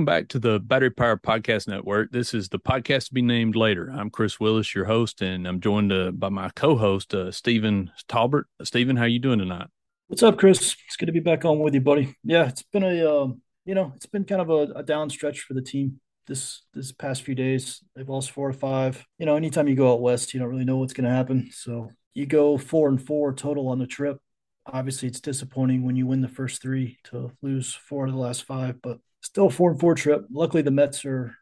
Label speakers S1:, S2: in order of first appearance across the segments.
S1: Welcome back to the Battery Power Podcast Network. This is the podcast to be named later. I'm Kris Willis, your host, and I'm joined uh, by my co-host, uh, Stephen Tolbert. Stephen, how you doing tonight?
S2: What's up, Kris? It's good to be back on with you, buddy. Yeah, it's been a uh, you know it's been kind of a, a down stretch for the team this this past few days. They've lost four or five. You know, anytime you go out west, you don't really know what's going to happen. So you go four and four total on the trip. Obviously, it's disappointing when you win the first three to lose four of the last five, but still four and four trip. Luckily, the Mets are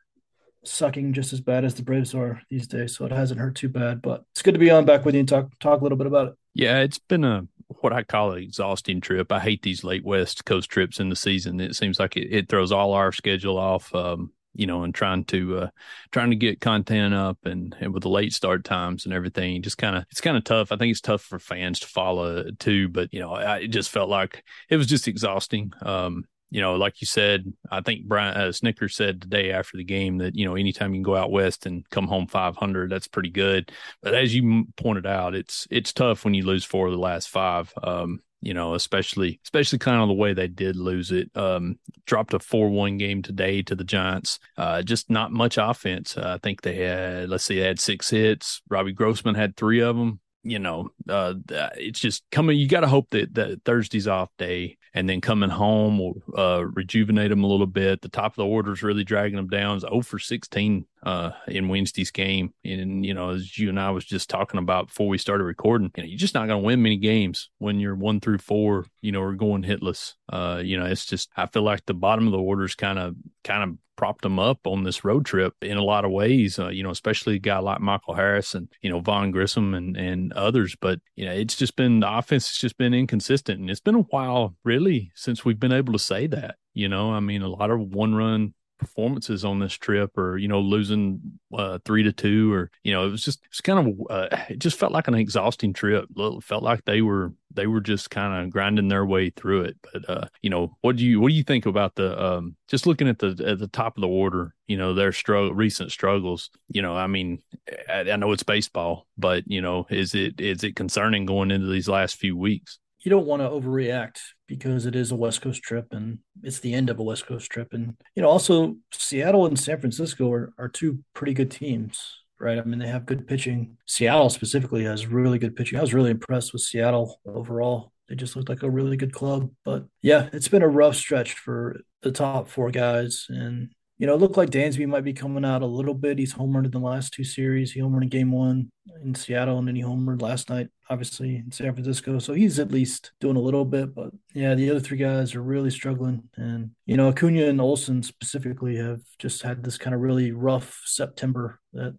S2: sucking just as bad as the Braves are these days, so it hasn't hurt too bad. But it's good to be on back with you and talk talk a little bit about it.
S1: Yeah, it's been a what I call an exhausting trip. I hate these late West Coast trips in the season. It seems like it, it throws all our schedule off. Um, you know, and trying to uh, trying to get content up and, and with the late start times and everything, just kind of it's kind of tough. I think it's tough for fans to follow too. But you know, I, it just felt like it was just exhausting. Um, you know, like you said, I think Brian uh, Snitker said today after the game that you know anytime you can go out west and come home 500, that's pretty good. But as you pointed out, it's it's tough when you lose four of the last five. Um, you know, especially especially kind of the way they did lose it. Um, dropped a four one game today to the Giants. Uh, just not much offense. Uh, I think they had let's see, they had six hits. Robbie Grossman had three of them you know, uh, it's just coming. You got to hope that, that Thursday's off day and then coming home will uh, rejuvenate them a little bit. The top of the order is really dragging them down. It's 0 for 16 uh, in Wednesday's game. And, you know, as you and I was just talking about before we started recording, you know, you're just not going to win many games when you're one through four, you know, or going hitless. Uh, you know, it's just, I feel like the bottom of the orders kind of, kind of propped them up on this road trip in a lot of ways, uh, you know, especially a guy like Michael Harris and, you know, Vaughn Grissom and, and others. But, you know, it's just been, the offense has just been inconsistent. And it's been a while, really, since we've been able to say that. You know, I mean, a lot of one run performances on this trip or you know losing uh, three to two or you know it was just it's kind of uh, it just felt like an exhausting trip it felt like they were they were just kind of grinding their way through it but uh you know what do you what do you think about the um just looking at the at the top of the order you know their struggle recent struggles you know i mean I, I know it's baseball but you know is it is it concerning going into these last few weeks
S2: you don't want to overreact because it is a West Coast trip and it's the end of a West Coast trip. And, you know, also Seattle and San Francisco are, are two pretty good teams, right? I mean, they have good pitching. Seattle specifically has really good pitching. I was really impressed with Seattle overall. They just looked like a really good club. But yeah, it's been a rough stretch for the top four guys. And you know, it looked like Dansby might be coming out a little bit. He's homered in the last two series. He homered in game one in Seattle, and then he homered last night, obviously, in San Francisco. So he's at least doing a little bit. But yeah, the other three guys are really struggling. And, you know, Acuna and Olson specifically have just had this kind of really rough September that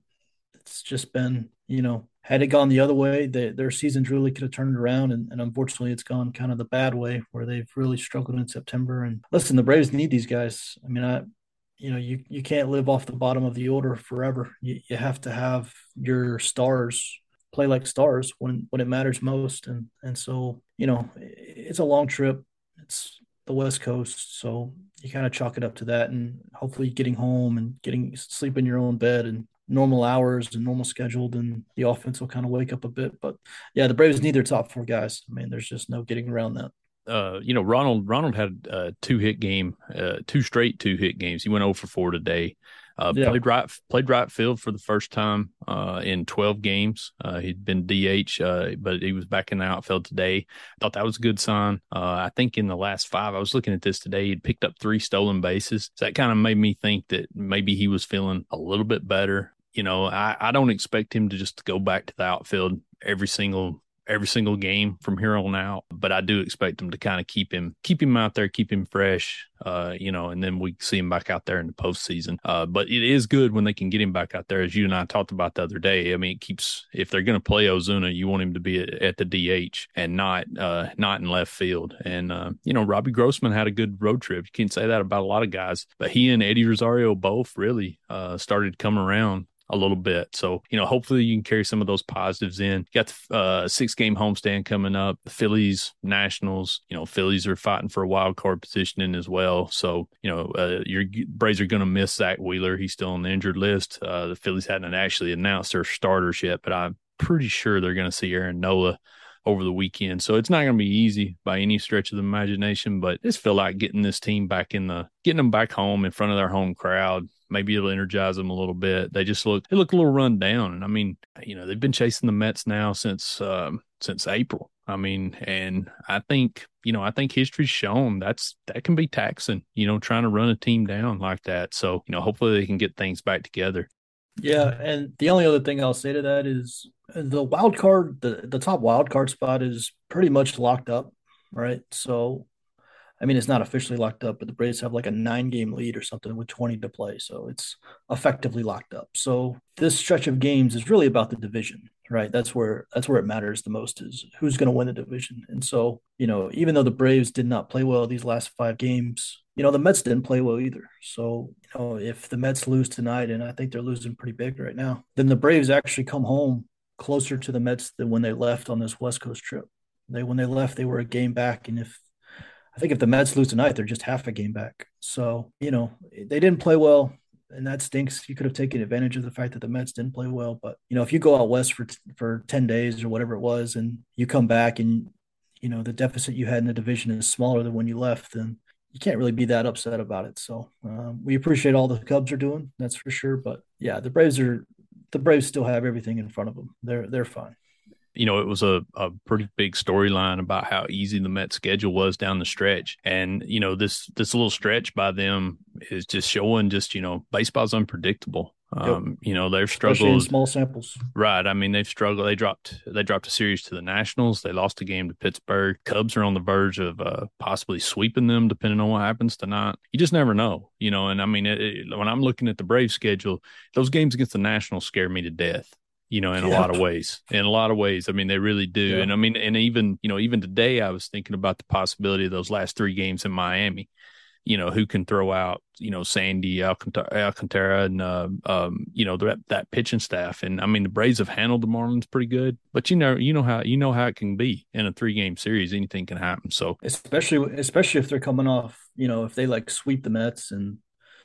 S2: it's just been, you know, had it gone the other way, they, their seasons really could have turned around. And, and, unfortunately, it's gone kind of the bad way where they've really struggled in September. And listen, the Braves need these guys. I mean, I, you know you you can't live off the bottom of the order forever. You you have to have your stars play like stars when when it matters most. And and so you know it's a long trip. It's the West Coast, so you kind of chalk it up to that, and hopefully getting home and getting sleep in your own bed and normal hours and normal scheduled, and the offense will kind of wake up a bit. But yeah, the Braves need their top four guys. I mean, there's just no getting around that
S1: uh, you know, Ronald Ronald had a two hit game, uh, two straight two hit games. He went over 4 today. Uh, yeah. Played right played right field for the first time uh, in 12 games. Uh, he'd been DH, uh, but he was back in the outfield today. I thought that was a good sign. Uh, I think in the last five, I was looking at this today. He'd picked up three stolen bases. So that kind of made me think that maybe he was feeling a little bit better. You know, I, I don't expect him to just go back to the outfield every single every single game from here on out. But I do expect them to kind of keep him keep him out there, keep him fresh, uh, you know, and then we see him back out there in the postseason. Uh, but it is good when they can get him back out there, as you and I talked about the other day. I mean, it keeps if they're going to play Ozuna, you want him to be at, at the DH and not uh, not in left field. And uh, you know, Robbie Grossman had a good road trip. You can't say that about a lot of guys, but he and Eddie Rosario both really uh, started coming around a little bit. So, you know, hopefully you can carry some of those positives in. You got the uh, six game homestand coming up. The Phillies, Nationals, you know, Phillies are fighting for a wild card positioning as well. So, you know, uh, your Braves are going to miss Zack Wheeler. He's still on the injured list. Uh, the Phillies hadn't actually announced their starters yet, but I'm pretty sure they're going to see Aaron Nola over the weekend. So it's not going to be easy by any stretch of the imagination, but just feel like getting this team back in the getting them back home in front of their home crowd. Maybe it'll energize them a little bit. They just look they look a little run down, and I mean, you know, they've been chasing the Mets now since um, since April. I mean, and I think you know, I think history's shown that's that can be taxing. You know, trying to run a team down like that. So you know, hopefully they can get things back together.
S2: Yeah, and the only other thing I'll say to that is the wild card, the the top wild card spot is pretty much locked up, right? So, I mean, it's not officially locked up, but the Braves have like a nine game lead or something with 20 to play, so it's effectively locked up. So this stretch of games is really about the division, right? That's where that's where it matters the most is who's going to win the division. And so, you know, even though the Braves did not play well these last five games, you know, the Mets didn't play well either. So, you know, if the Mets lose tonight, and I think they're losing pretty big right now, then the Braves actually come home closer to the Mets than when they left on this West Coast trip. They when they left, they were a game back, and if I think if the Mets lose tonight, they're just half a game back. So you know they didn't play well, and that stinks. You could have taken advantage of the fact that the Mets didn't play well, but you know if you go out west for for ten days or whatever it was, and you come back and you know the deficit you had in the division is smaller than when you left, then you can't really be that upset about it. So um, we appreciate all the Cubs are doing, that's for sure. But yeah, the Braves are the Braves still have everything in front of them. They're they're fine.
S1: You know, it was a, a pretty big storyline about how easy the Mets schedule was down the stretch. And, you know, this this little stretch by them is just showing just, you know, baseball's unpredictable. Um, you know, they've struggled
S2: small samples.
S1: Right. I mean, they've struggled. They dropped they dropped a series to the Nationals. They lost a game to Pittsburgh. Cubs are on the verge of uh, possibly sweeping them, depending on what happens tonight. You just never know, you know. And I mean, it, it, when I'm looking at the Braves schedule, those games against the Nationals scare me to death you know, in a lot of ways. In a lot of ways. I mean, they really do. Yeah. And I mean, and even, you know, even today I was thinking about the possibility of those last three games in Miami you know, who can throw out, you know, Sandy, Alcantara, Alcantara and, uh, um, you know, that, that pitching staff. And I mean, the Braves have handled the Marlins pretty good, but you know, you know how, you know how it can be in a three game series, anything can happen. So,
S2: especially, especially if they're coming off, you know, if they like sweep the Mets and,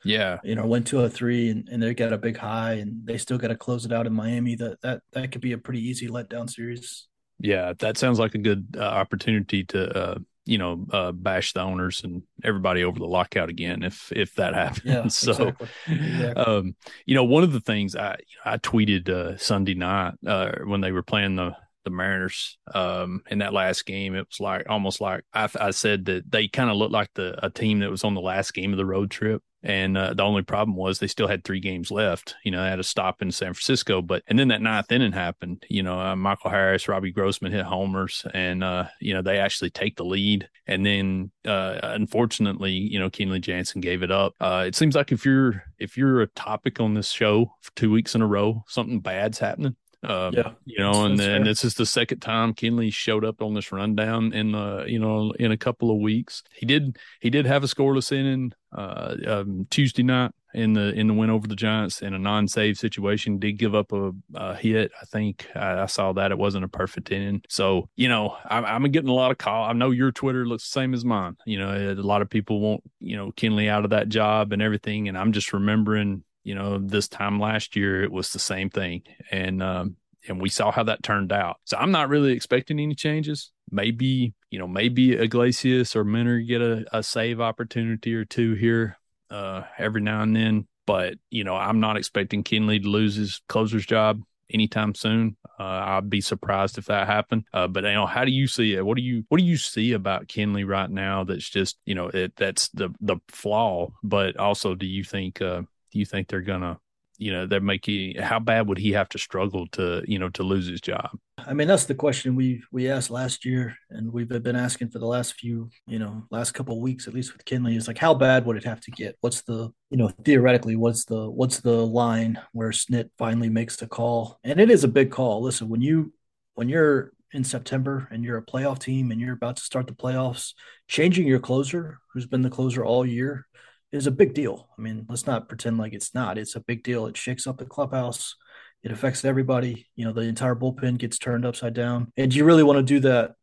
S1: yeah,
S2: you know, went to a three and, and they got a big high and they still got to close it out in Miami. That, that, that could be a pretty easy letdown series.
S1: Yeah, that sounds like a good uh, opportunity to, uh, you know, uh, bash the owners and everybody over the lockout again if if that happens. Yeah, so, exactly. Exactly. Um, you know, one of the things I I tweeted uh, Sunday night uh, when they were playing the the Mariners um, in that last game, it was like almost like I, I said that they kind of looked like the a team that was on the last game of the road trip. And uh, the only problem was they still had three games left. You know, they had a stop in San Francisco, but and then that ninth inning happened. You know, uh, Michael Harris, Robbie Grossman hit homers, and uh, you know they actually take the lead. And then, uh, unfortunately, you know, Kenley Jansen gave it up. Uh, it seems like if you're if you're a topic on this show for two weeks in a row, something bad's happening. Um, yeah, you know, and then this is the second time Kenley showed up on this rundown in the you know in a couple of weeks. He did he did have a scoreless inning uh, um, Tuesday night in the in the win over the Giants in a non-save situation. Did give up a, a hit. I think I, I, saw that it wasn't a perfect inning. So you know I'm, I'm, getting a lot of call. I know your Twitter looks the same as mine. You know a lot of people want you know Kenley out of that job and everything, and I'm just remembering you know, this time last year it was the same thing, and um, and we saw how that turned out. So I'm not really expecting any changes. Maybe you know, maybe Iglesias or Minter get a, a save opportunity or two here uh, every now and then. but you know, I'm not expecting Kenley to lose his closer's job anytime soon. Uh, I'd be surprised if that happened. Uh, but you know, how do you see it? What do you what do you see about Kenley right now? That's just you know it, that's the the flaw. But also, do you think uh, you think they're gonna you know that make you how bad would he have to struggle to you know to lose his job?
S2: I mean that's the question we we asked last year and we've been asking for the last few you know last couple weeks at least with kenley is like how bad would it have to get? What's the you know theoretically what's the what's the line where snit finally makes the call? And it is a big call. Listen when you when you're in September and you're a playoff team and you're about to start the playoffs, changing your closer, who's been the closer all year, is a big deal. I mean, let's not pretend like it's not. It's a big deal. It shakes up the clubhouse. It affects everybody. You know, the entire bullpen gets turned upside down. And do you really want to do that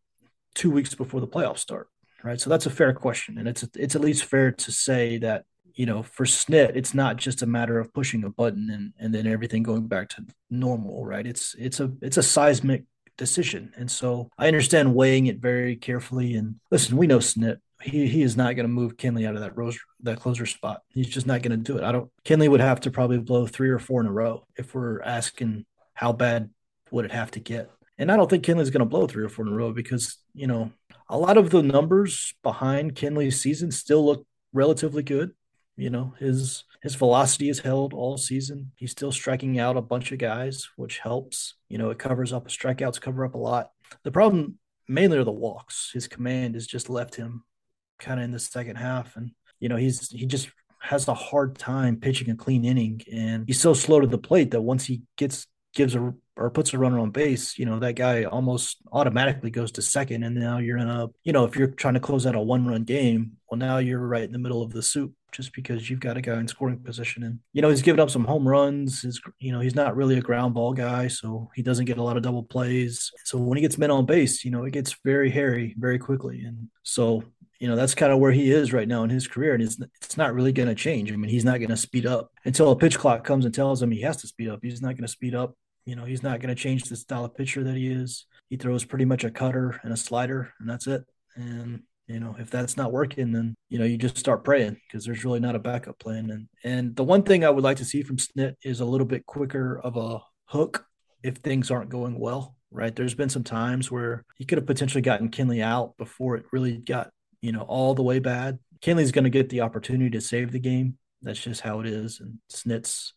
S2: two weeks before the playoffs start? Right. So that's a fair question. And it's it's at least fair to say that, you know, for Snit, it's not just a matter of pushing a button and, and then everything going back to normal, right? It's it's a it's a seismic decision. And so I understand weighing it very carefully. And listen, we know Snit he he is not going to move Kenley out of that rose that closer spot. He's just not going to do it. I don't. Kenley would have to probably blow three or four in a row if we're asking how bad would it have to get. And I don't think Kenley's going to blow three or four in a row because you know a lot of the numbers behind Kenley's season still look relatively good. You know his his velocity is held all season. He's still striking out a bunch of guys, which helps. You know it covers up a strikeouts cover up a lot. The problem mainly are the walks. His command has just left him kind of in the second half. And, you know, he's, he just has a hard time pitching a clean inning. And he's so slow to the plate that once he gets, gives a, or puts a runner on base, you know, that guy almost automatically goes to second. And now you're in a, you know, if you're trying to close out a one run game, well, now you're right in the middle of the soup just because you've got a guy in scoring position. And, you know, he's given up some home runs. His, you know, he's not really a ground ball guy, so he doesn't get a lot of double plays. So when he gets men on base, you know, it gets very hairy very quickly. And so you know that's kind of where he is right now in his career and it's, it's not really going to change. I mean he's not going to speed up until a pitch clock comes and tells him he has to speed up. He's not going to speed up you know he's not going to change the style of pitcher that he is. He throws pretty much a cutter and a slider and that's it. And you know if that's not working then you know you just start praying because there's really not a backup plan. And and the one thing i would like to see from snit is a little bit quicker of a hook if things aren't going well right? There's been some times where he could have potentially gotten kenley out before it really got you know, all the way bad. Kenley's going to get the opportunity to save the game. That's just how it is. And Snit's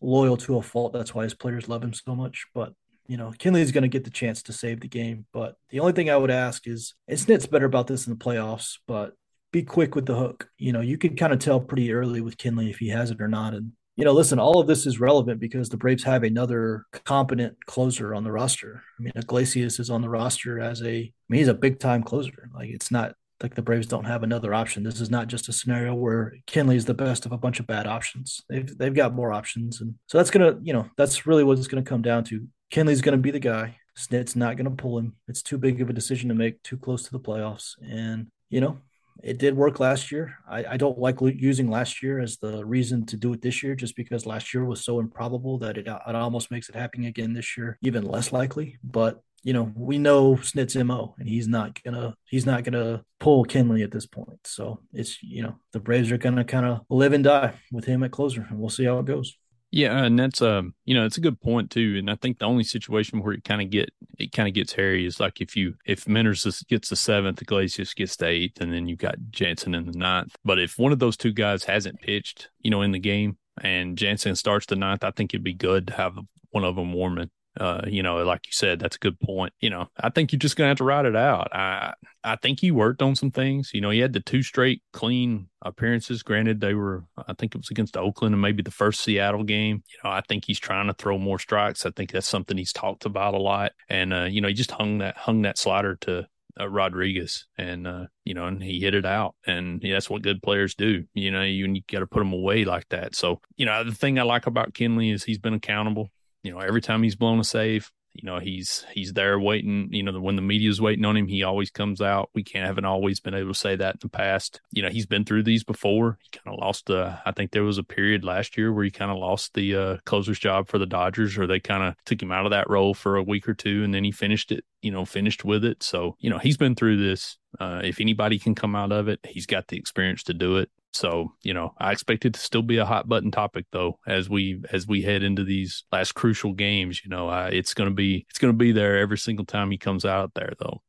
S2: loyal to a fault. That's why his players love him so much. But you know, Kenley's going to get the chance to save the game. But the only thing I would ask is, and Snit's better about this in the playoffs, but be quick with the hook. You know, you can kind of tell pretty early with Kenley if he has it or not. And you know, listen, all of this is relevant because the Braves have another competent closer on the roster. I mean, Iglesias is on the roster as a, I mean, he's a big time closer. Like it's not like the Braves don't have another option. This is not just a scenario where Kenley is the best of a bunch of bad options. They've they've got more options, and so that's gonna you know that's really what it's gonna come down to. Kenley's gonna be the guy. Snit's not gonna pull him. It's too big of a decision to make, too close to the playoffs, and you know it did work last year. I, I don't like using last year as the reason to do it this year, just because last year was so improbable that it, it almost makes it happening again this year even less likely. But you know, we know Snit's mo, and he's not gonna he's not gonna pull Kenley at this point. So it's you know the Braves are gonna kind of live and die with him at closer, and we'll see how it goes.
S1: Yeah, and that's um, you know, it's a good point too. And I think the only situation where it kind of get it kind of gets hairy is like if you if Minter gets the seventh, Iglesias gets the eighth, and then you've got Jansen in the ninth. But if one of those two guys hasn't pitched, you know, in the game, and Jansen starts the ninth, I think it'd be good to have one of them warming uh, you know, like you said, that's a good point. You know, I think you're just gonna have to ride it out. I I think he worked on some things. You know, he had the two straight clean appearances. Granted, they were I think it was against Oakland and maybe the first Seattle game. You know, I think he's trying to throw more strikes. I think that's something he's talked about a lot. And uh, you know, he just hung that hung that slider to uh, Rodriguez, and uh, you know, and he hit it out, and yeah, that's what good players do. You know, you, you got to put them away like that. So, you know, the thing I like about Kenley is he's been accountable you know, every time he's blown a save, you know, he's he's there waiting. You know, when the media's waiting on him, he always comes out. We can't haven't always been able to say that in the past. You know, he's been through these before. He kind of lost. Uh, I think there was a period last year where he kind of lost the uh, closer's job for the Dodgers, or they kind of took him out of that role for a week or two, and then he finished it. You know, finished with it. So you know, he's been through this. Uh, if anybody can come out of it, he's got the experience to do it. So you know, I expect it to still be a hot button topic though as we as we head into these last crucial games. You know, it's gonna be it's gonna be there every single time he comes out there though.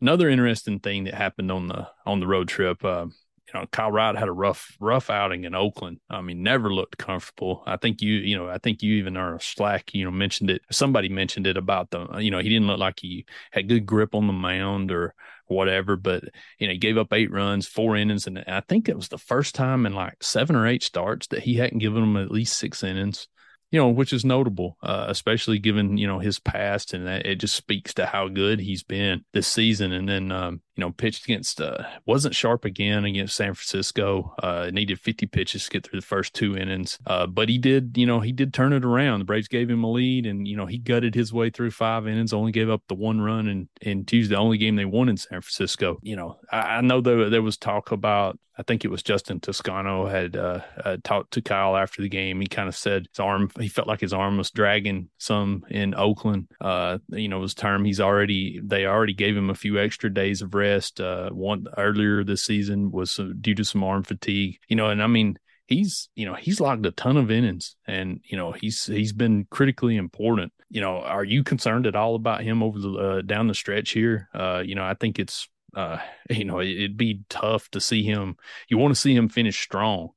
S1: Another interesting thing that happened on the on the road trip. Uh, you know, Kyle Wright had a rough, rough outing in Oakland. I mean, never looked comfortable. I think you, you know, I think you even are slack, you know, mentioned it. Somebody mentioned it about the, you know, he didn't look like he had good grip on the mound or whatever, but, you know, he gave up eight runs, four innings. And I think it was the first time in like seven or eight starts that he hadn't given them at least six innings you know, which is notable, uh, especially given you know his past, and it just speaks to how good he's been this season. And then um, you know, pitched against uh, wasn't sharp again against San Francisco. Uh, needed 50 pitches to get through the first two innings, uh, but he did. You know, he did turn it around. The Braves gave him a lead, and you know he gutted his way through five innings. Only gave up the one run, and and Tuesday, the only game they won in San Francisco. You know, I, I know there there was talk about I think it was Justin Toscano had uh, uh, talked to Kyle after the game. He kind of said his arm, he felt like his arm was dragging some in Oakland. Uh, you know, his term, he's already, they already gave him a few extra days of rest. Uh, one earlier this season was due to some arm fatigue, you know, and I mean, he's you know he's logged a ton of innings and you know he's he's been critically important you know are you concerned at all about him over the uh, down the stretch here uh, you know i think it's uh, you know, it'd be tough to see him. You want to see him finish strong,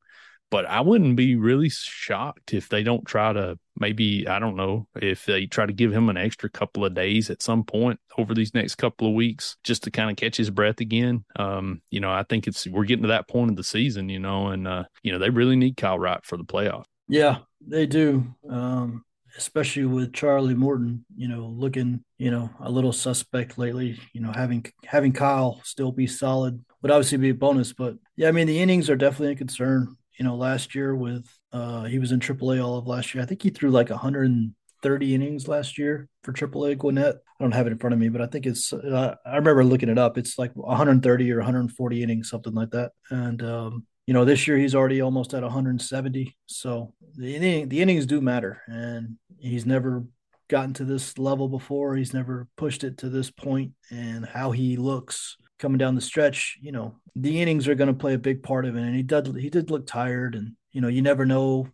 S1: but I wouldn't be really shocked if they don't try to maybe I don't know if they try to give him an extra couple of days at some point over these next couple of weeks just to kind of catch his breath again. Um, you know, I think it's we're getting to that point of the season, you know, and uh, you know they really need Kyle Wright for the playoff.
S2: Yeah, they do. Um, especially with Charlie Morton, you know, looking, you know, a little suspect lately. You know, having having Kyle still be solid would obviously be a bonus. But yeah, I mean, the innings are definitely a concern. You know, last year with uh he was in AAA all of last year. I think he threw like 130 innings last year for AAA Gwinnett. I don't have it in front of me, but I think it's. Uh, I remember looking it up. It's like 130 or 140 innings, something like that. And um, you know, this year he's already almost at 170. So the inning, the innings do matter, and he's never gotten to this level before. He's never pushed it to this point, and how he looks coming down the stretch, you know, the innings are going to play a big part of it. And he did, he did look tired, and you know, you never know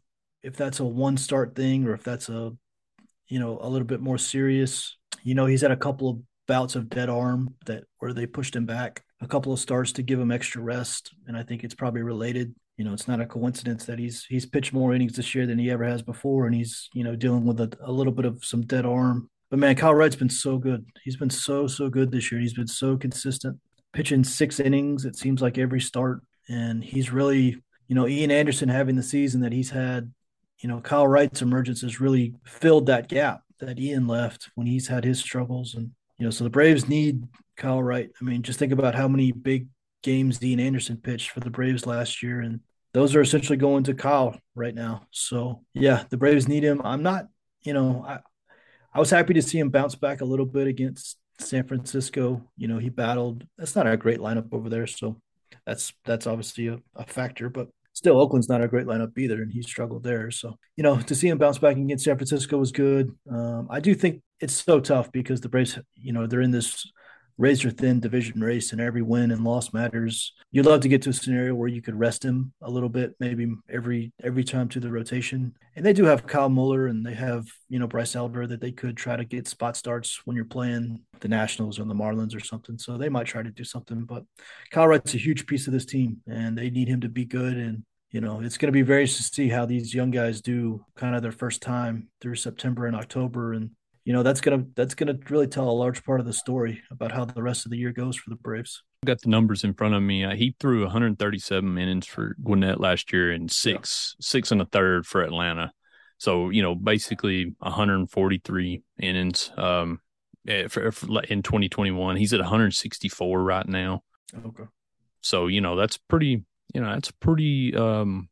S2: if that's a one start thing or if that's a, you know, a little bit more serious. You know, he's had a couple of bouts of dead arm that where they pushed him back a couple of starts to give him extra rest, and I think it's probably related. You know, it's not a coincidence that he's he's pitched more innings this year than he ever has before, and he's you know dealing with a, a little bit of some dead arm. But man, Kyle Wright's been so good. He's been so so good this year. He's been so consistent, pitching six innings. It seems like every start, and he's really you know Ian Anderson having the season that he's had. You know, Kyle Wright's emergence has really filled that gap that Ian left when he's had his struggles, and you know, so the Braves need Kyle Wright. I mean, just think about how many big games Dean Anderson pitched for the Braves last year, and those are essentially going to Kyle right now. So yeah, the Braves need him. I'm not, you know, I I was happy to see him bounce back a little bit against San Francisco. You know, he battled. That's not a great lineup over there, so that's that's obviously a, a factor. But still, Oakland's not a great lineup either, and he struggled there. So you know, to see him bounce back against San Francisco was good. Um, I do think it's so tough because the Braves, you know, they're in this razor thin division race and every win and loss matters. You'd love to get to a scenario where you could rest him a little bit, maybe every every time to the rotation. And they do have Kyle Muller and they have, you know, Bryce Elder that they could try to get spot starts when you're playing the Nationals or the Marlins or something. So they might try to do something. But Kyle Wright's a huge piece of this team and they need him to be good. And, you know, it's going to be very interesting to see how these young guys do kind of their first time through September and October. And you know that's gonna that's gonna really tell a large part of the story about how the rest of the year goes for the Braves.
S1: I've got the numbers in front of me. Uh, he threw 137 innings for Gwinnett last year and six yeah. six and a third for Atlanta. So you know basically 143 innings um, eh, for, for, in 2021. He's at 164 right now.
S2: Okay.
S1: So you know that's pretty. You know that's pretty um,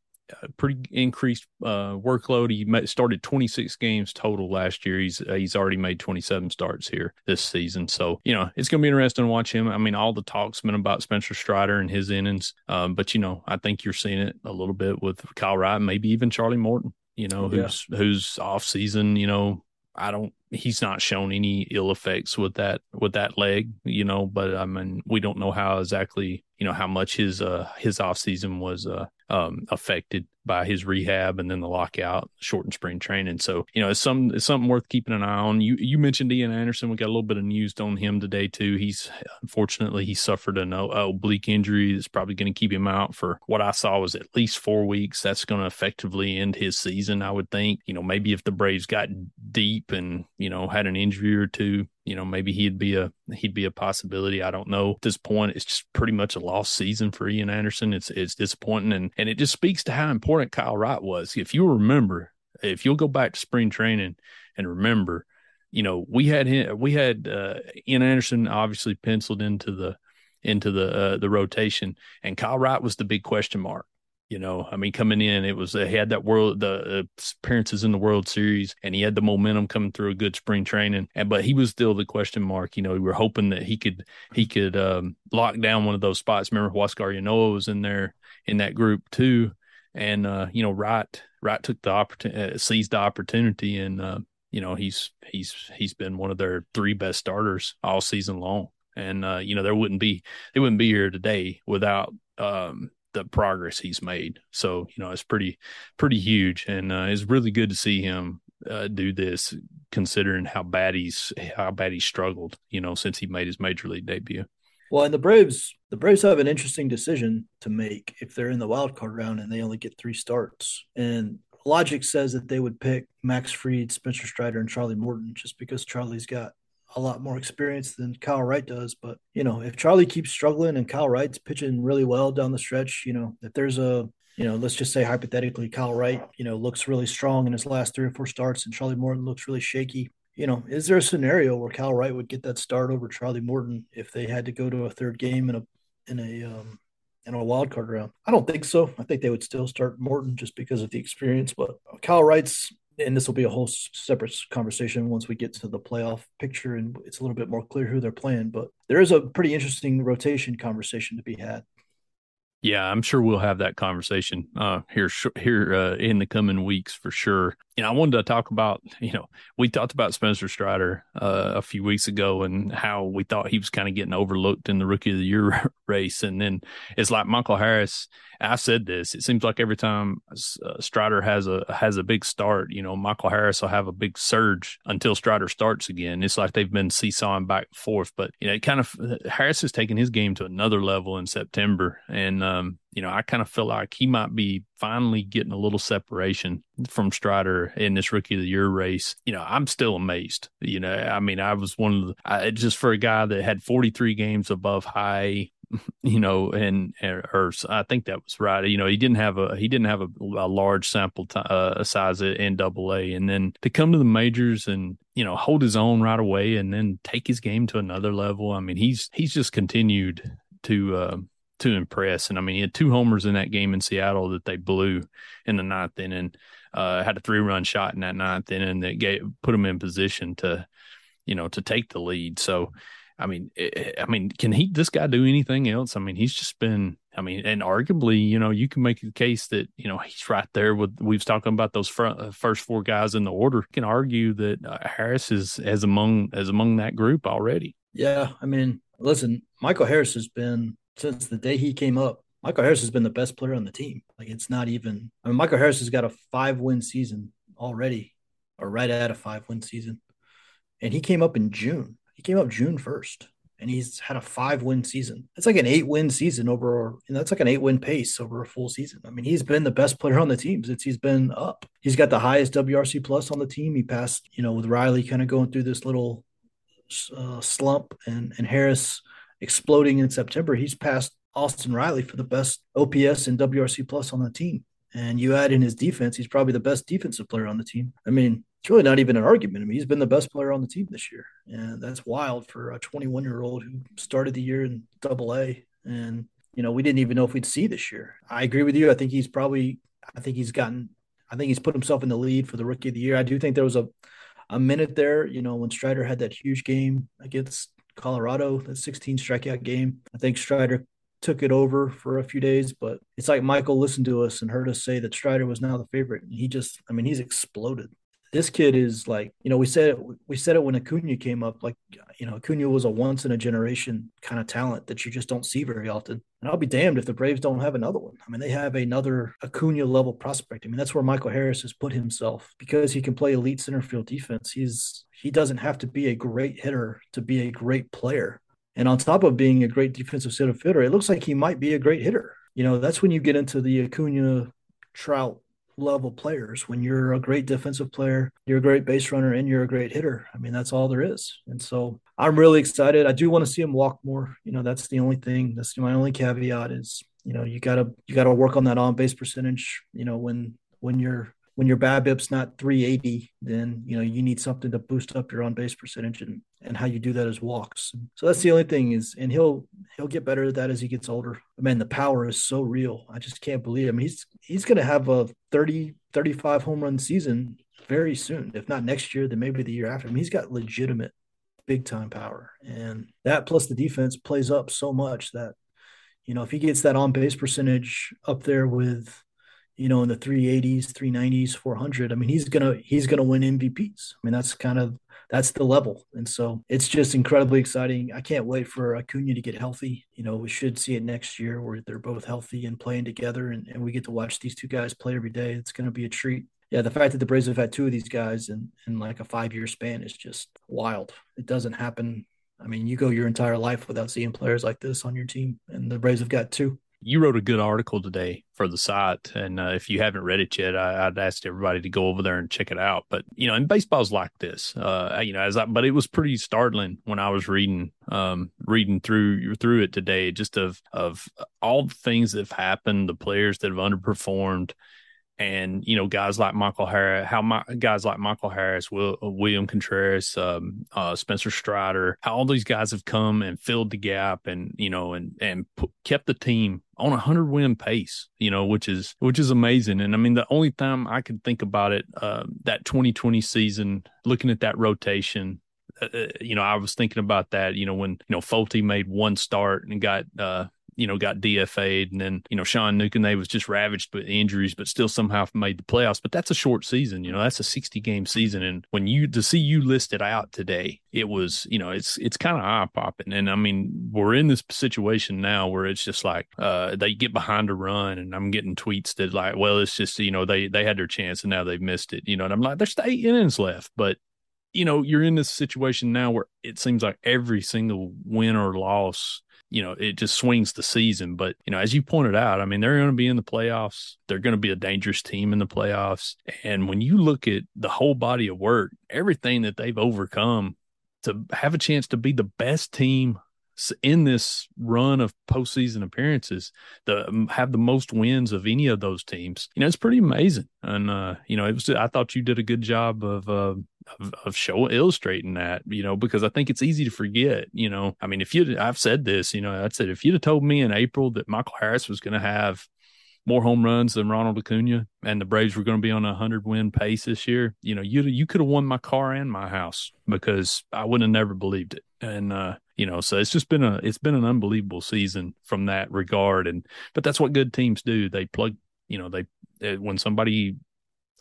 S1: pretty increased uh, workload. He started 26 games total last year. He's uh, he's already made 27 starts here this season. So you know it's going to be interesting to watch him. I mean, all the talks been about Spencer Strider and his innings, um, but you know I think you're seeing it a little bit with Kyle Wright, maybe even Charlie Morton. You know who's yeah. who's off season. You know I don't he's not shown any ill effects with that with that leg, you know, but I mean we don't know how exactly, you know, how much his uh his off season was uh um affected by his rehab and then the lockout, shortened spring training. So, you know, it's some it's something worth keeping an eye on. You you mentioned Ian Anderson. We got a little bit of news on him today too. He's unfortunately he suffered an oblique injury that's probably going to keep him out for what I saw was at least four weeks. That's going to effectively end his season, I would think. You know, maybe if the Braves got deep and you know had an injury or two, you know maybe he'd be a he'd be a possibility i don't know at this point it's just pretty much a lost season for ian anderson it's it's disappointing and and it just speaks to how important kyle wright was if you remember if you'll go back to spring training and remember you know we had him we had uh, ian anderson obviously penciled into the into the uh, the rotation and kyle wright was the big question mark you know, I mean, coming in, it was he had that world the uh, appearances in the World Series, and he had the momentum coming through a good spring training. And but he was still the question mark. You know, we were hoping that he could he could um, lock down one of those spots. Remember, Huascar Ynoa was in there in that group too, and uh, you know, Wright Wright took the opportunity, uh, seized the opportunity, and uh, you know, he's he's he's been one of their three best starters all season long. And uh, you know, there wouldn't be they wouldn't be here today without um, the progress he's made. So you know it's pretty pretty huge, and uh, it's really good to see him do this, considering how bad he's how bad he struggled. You know since he made his major league debut.
S2: Well, and the Braves, the Braves have an interesting decision to make if they're in the wild card round and they only get three starts. And logic says that they would pick Max Fried, Spencer Strider, and Charlie Morton just because Charlie's got a lot more experience than Kyle Wright does. But, you know, if Charlie keeps struggling and Kyle Wright's pitching really well down the stretch, you know, if there's a, you know, let's just say hypothetically, Kyle Wright, you know, looks really strong in his last three or four starts and Charlie Morton looks really shaky. You know, is there a scenario where Kyle Wright would get that start over Charlie Morton if they had to go to a third game in a, in a, um, in a wild card round? I don't think so. I think they would still start Morton just because of the experience. But Kyle Wright's and this will be a whole separate conversation once we get to the playoff picture and it's a little bit more clear who they're playing. But there is a pretty interesting rotation conversation to be had.
S1: Yeah, I'm sure we'll have that conversation uh, here here uh, in the coming weeks for sure. You know, I wanted to talk about you know we talked about Spencer Strider uh, a few weeks ago and how we thought he was kind of getting overlooked in the Rookie of the Year race, and then it's like Michael Harris I said this. It seems like every time uh, Strider has a has a big start, you know, Michael Harris will have a big surge until Strider starts again. It's like they've been seesawing back and forth. But you know, it kind of Harris has taken his game to another level in September, and um, you know, I kind of feel like he might be finally getting a little separation from Strider in this Rookie of the Year race. You know, I'm still amazed. You know, I mean, I was one of the I, just for a guy that had 43 games above high you know, and or I think that was right. You know, he didn't have a he didn't have a, a large sample t- uh, size in Double A, and then to come to the majors and you know hold his own right away, and then take his game to another level. I mean, he's he's just continued to. Uh, to impress, and I mean, he had two homers in that game in Seattle that they blew in the ninth inning. Uh, had a three-run shot in that ninth inning that gave put him in position to, you know, to take the lead. So, I mean, eh, eh, I mean, can he this guy do anything else? I mean, he's just been. I mean, and arguably, you know, you can make a case that you know he's right there with. We have talking about those front, uh, first four guys in the order. Can argue that uh, Harris is as among as among that group already.
S2: Yeah, I mean, listen, Michael Harris has been since the day he came up. Michael Harris has been the best player on the team. Like it's not even. I mean, Michael Harris has got a five win season already, or right at a five win season, and he came up in June. He came up June 1st and he's had a five win season. It's like an eight win season over, know, that's like an eight win pace over a full season. I mean, he's been the best player on the team since he's been up. He's got the highest WRC plus on the team. He passed, you know, with Riley kind of going through this little uh, slump and, and Harris exploding in September. He's passed Austin Riley for the best OPS and WRC plus on the team. And you add in his defense, he's probably the best defensive player on the team. I mean, it's really not even an argument. I mean, he's been the best player on the team this year, and that's wild for a 21 year old who started the year in Double A, and you know we didn't even know if we'd see this year. I agree with you. I think he's probably, I think he's gotten, I think he's put himself in the lead for the Rookie of the Year. I do think there was a, a minute there, you know, when Strider had that huge game against Colorado, that 16 strikeout game. I think Strider took it over for a few days, but it's like Michael listened to us and heard us say that Strider was now the favorite. And he just, I mean, he's exploded this kid is like, you know, we said it, we said it when Acuna came up, like, you know, Acuna was a once in a generation kind of talent that you just don't see very often. And I'll be damned if the Braves don't have another one. I mean, they have another Acuna level prospect. I mean, that's where Michael Harris has put himself because he can play elite center field defense. He's he doesn't have to be a great hitter to be a great player. And on top of being a great defensive center fielder, it looks like he might be a great hitter. You know, that's when you get into the Acuna Trout level players. When you're a great defensive player, you're a great base runner, and you're a great hitter. I mean, that's all there is. And so I'm really excited. I do want to see him walk more. You know, that's the only thing. That's my only caveat is, you know, you gotta you gotta work on that on base percentage. You know, when when you're when your BABIP's not 380, then you know you need something to boost up your on base percentage, and and how you do that is walks. So that's the only thing is, and he'll he'll get better at that as he gets older. Man, the power is so real. I just can't believe. Mean, he's he's to have a 30 35 home run season very soon. If not next year, then maybe the year after. I mean, he's got legitimate big time power, and that plus the defense plays up so much that you know if he gets that on base percentage up there with you know, in the 380s, 390s, 400. I mean, he's gonna he's gonna win MVPs. I mean, that's kind of that's the level, and so it's just incredibly exciting. I can't wait for Acuna to get healthy. You know, we should see it next year where they're both healthy and playing together, and, and we get to watch these two guys play every day. It's going to be a treat. Yeah, the fact that the Braves have had two of these guys in in like a five year span is just wild. It doesn't happen. I mean, you go your entire life without seeing players like this on your team, and the Braves have got two
S1: you wrote a good article today for the site, and uh, if you haven't read it yet, I, would ask everybody to go over there and check it out. But you know, and baseball's like this, uh, you know, as I, but it was pretty startling when I was reading, um, reading through through it today, just of of all the things that have happened, the players that have underperformed, and you know guys like Michael Harris, how my, guys like Michael Harris, Will, William Contreras, um, uh, Spencer Strider, how all these guys have come and filled the gap, and you know, and and put, kept the team on a hundred win pace, you know, which is which is amazing. And I mean, the only time I could think about it, uh, that 2020 season, looking at that rotation, uh, uh, you know, I was thinking about that, you know, when, you know, Folty made one start and got, uh, you know, got DFA'd, and then you know Sean they was just ravaged with injuries, but still somehow made the playoffs. But that's a short season, you know, that's a sixty game season, and when you to see you listed out today, it was you know it's it's kind of eye popping, and I mean we're in this situation now where it's just like uh, they get behind a run, and I'm getting tweets that like, well, it's just you know they they had their chance and now they've missed it, you know, and I'm like, there's eight innings left, but you know, you're in this situation now where it seems like every single win or loss you know, it just swings the season. But, you know, as you pointed out, I mean, they're going to be in the playoffs. They're going to be a dangerous team in the playoffs. And when you look at the whole body of work, everything that they've overcome to have a chance to be the best team in this run of postseason appearances, the have the most wins of any of those teams. You know, it's pretty amazing. And uh, you know, it was I thought you did a good job of uh, of, of show illustrating that, you know, because I think it's easy to forget, you know. I mean, if you I've said this, you know, I said if you'd have told me in April that Michael Harris was going to have more home runs than Ronald Acuna and the Braves were going to be on a 100 win pace this year, you know, you you could have won my car and my house because I would have never believed it. And uh, you know, so it's just been a it's been an unbelievable season from that regard and but that's what good teams do. They plug, you know, they when somebody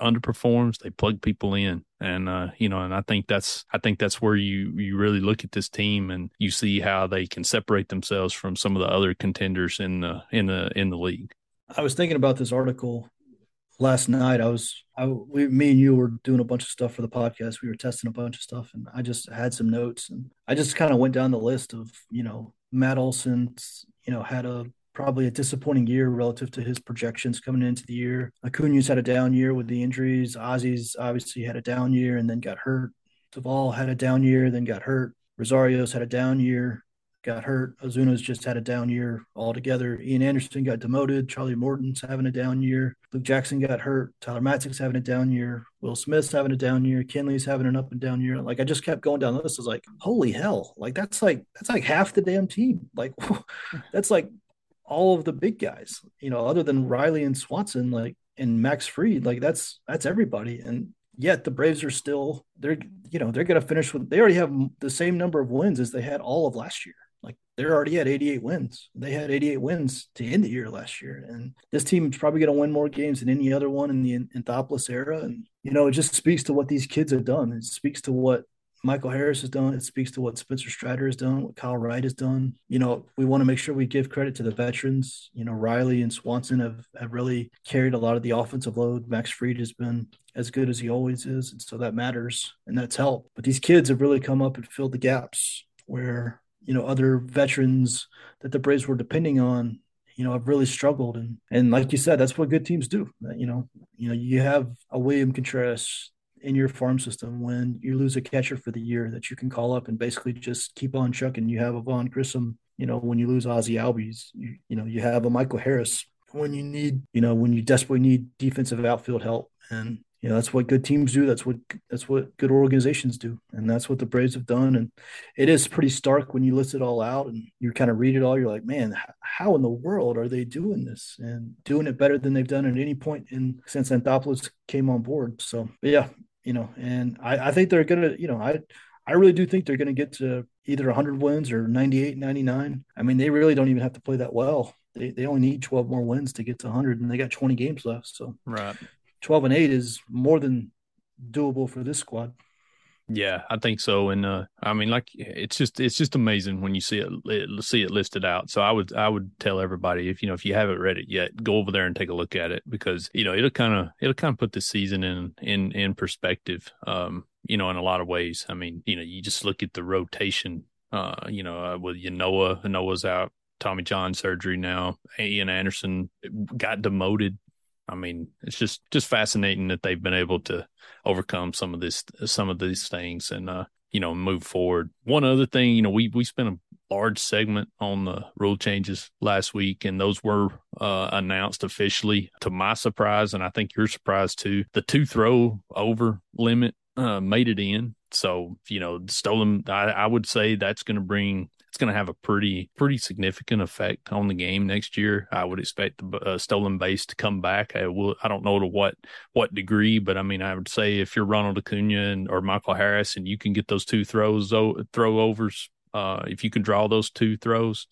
S1: underperforms, they plug people in. And uh, you know, and I think that's I think that's where you you really look at this team and you see how they can separate themselves from some of the other contenders in the in the in the league.
S2: I was thinking about this article last night. I was I we me and you were doing a bunch of stuff for the podcast. We were testing a bunch of stuff and I just had some notes and I just kind of went down the list of, you know, Matt Olson's, you know, had a probably a disappointing year relative to his projections coming into the year. Acuna's had a down year with the injuries. Ozzy's obviously had a down year and then got hurt. Duvall had a down year, then got hurt. Rosario's had a down year, got hurt. Ozuna's just had a down year altogether. Ian Anderson got demoted. Charlie Morton's having a down year. Luke Jackson got hurt. Tyler Matzek's having a down year. Will Smith's having a down year. Kenley's having an up and down year. Like I just kept going down the list. I was like, holy hell! Like that's like that's like half the damn team. Like that's like all of the big guys, you know, other than Riley and Swanson, like and Max Fried, like that's that's everybody. And yet the Braves are still they're you know they're going to finish with they already have the same number of wins as they had all of last year. Like they're already at 88 wins. They had 88 wins to end the year last year. And this team is probably going to win more games than any other one in the Anthopoulos era. And, you know, it just speaks to what these kids have done. It speaks to what Michael Harris has done. It speaks to what Spencer Strider has done, what Kyle Wright has done. You know, we want to make sure we give credit to the veterans. You know, Riley and Swanson have, have really carried a lot of the offensive load. Max Fried has been as good as he always is. And so that matters and that's helped. But these kids have really come up and filled the gaps where, you know, other veterans that the Braves were depending on you know, have really struggled. And and like you said, that's what good teams do. Uh, you know, you know, you have a William Contreras in your farm system when you lose a catcher for the year that you can call up and basically just keep on chucking. You have a Vaughn Grissom, you know, when you lose Ozzie Albies, you, you know, you have a Michael Harris when you need, you know, when you desperately need defensive outfield help. And, you know, that's what good teams do. That's what, that's what good organizations do. And that's what the Braves have done. And it is pretty stark when you list it all out and you kind of read it all. You're like, man, how in the world are they doing this and doing it better than they've done at any point in since Anthopoulos came on board? So, yeah, you know, and I, I think they're gonna, you know, I I really do think they're gonna get to either 100 wins or 98, 99. I mean, they really don't even have to play that well. They they only need 12 more wins to get to 100, and they got 20 games left. So
S1: right,
S2: 12 and eight is more than doable for this squad.
S1: Yeah, I think so. And uh, I mean, like it's just it's just amazing when you see it, it, see it listed out. So I would I would tell everybody if you know if you haven't read it yet, go over there and take a look at it because you know it'll kind of it'll kind of put the season in in in perspective. Um, you know, in a lot of ways. I mean, you know, you just look at the rotation. Uh, you know, uh, with Ynoa, Ynoa's out, Tommy John surgery now. Ian Anderson got demoted I mean, it's just just fascinating that they've been able to overcome some of this some of these things and uh you know move forward. One other thing, you know, we we spent a large segment on the rule changes last week, and those were uh, announced officially. To my surprise, and I think your surprise too, the two throw over limit uh, made it in. So you know, stolen. I, I would say that's going to bring it's going to have a pretty pretty significant effect on the game next year. I would expect the uh, stolen base to come back. I will. I don't know to what what degree, but I mean, I would say if you're Ronald Acuna and, or Michael Harris, and you can get those two throws throw overs, uh, if you can draw those two throws,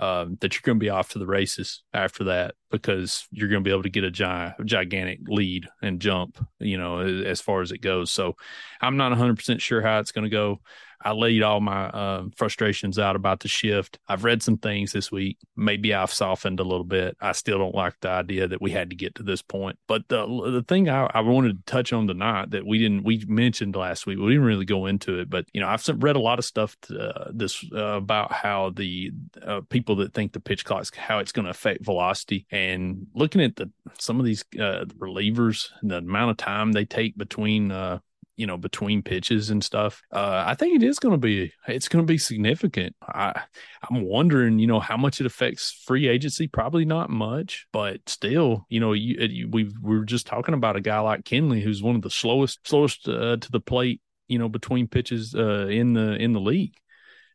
S1: uh, that you're going to be off to the races after that because you're going to be able to get a gi- gigantic lead and jump, you know, as far as it goes. So I'm not 100% sure how it's going to go. I laid all my uh, frustrations out about the shift. I've read some things this week. Maybe I've softened a little bit. I still don't like the idea that we had to get to this point. But the the thing I, I wanted to touch on tonight that we didn't we mentioned last week, we didn't really go into it. But you know, I've read a lot of stuff to, uh, this uh, about how the uh, people that think the pitch clock how it's going to affect velocity, and looking at the some of these uh, relievers, and the amount of time they take between uh, you know between pitches and stuff uh, i think it is going to be it's going to be significant. I i'm wondering you know how much it affects free agency. Probably not much but still you know you, you we we were just talking about a guy like kenley who's one of the slowest slowest uh, to the plate you know between pitches uh, in the in the league.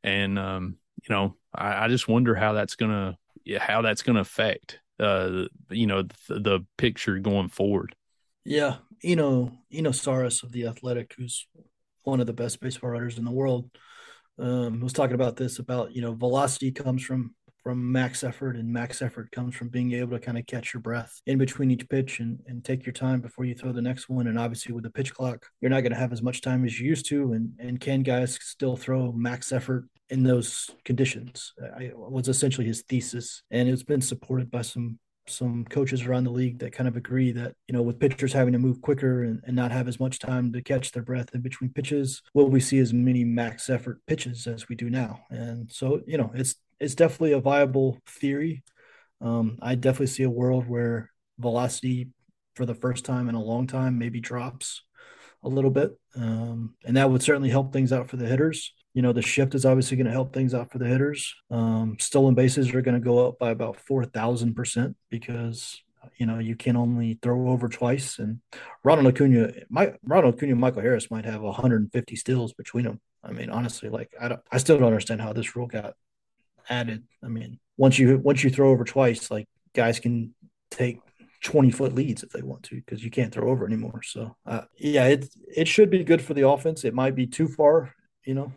S1: And um you know i, I just wonder how that's gonna how that's gonna affect uh you know the, the picture going forward.
S2: Yeah, Eno Eno Sarris of the Athletic, who's one of the best baseball writers in the world, um, was talking about this about you know velocity comes from from max effort and max effort comes from being able to kind of catch your breath in between each pitch and, and take your time before you throw the next one. And obviously with the pitch clock you're not going to have as much time as you used to. And and can guys still throw max effort in those conditions? I, was essentially his thesis. And it's been supported by some some coaches around the league that kind of agree that you know with pitchers having to move quicker and, and not have as much time to catch their breath in between pitches will we see as many max effort pitches as we do now. And so you know it's it's definitely a viable theory. Um, i definitely see a world where velocity for the first time in a long time maybe drops a little bit. Um, and that would certainly help things out for the hitters you know, the shift is obviously going to help things out for the hitters. Um, stolen bases are going to go up by about 4,000% because, you know, you can only throw over twice. And Ronald Acuna, my, Ronald Acuna and Michael Harris might have 150 steals between them. I mean, honestly, like, I, don't, I still don't understand how this rule got added. I mean, once you, once you throw over twice, like, guys can take 20 foot leads if they want to because you can't throw over anymore so uh, yeah it it should be good for the offense it might be too far you know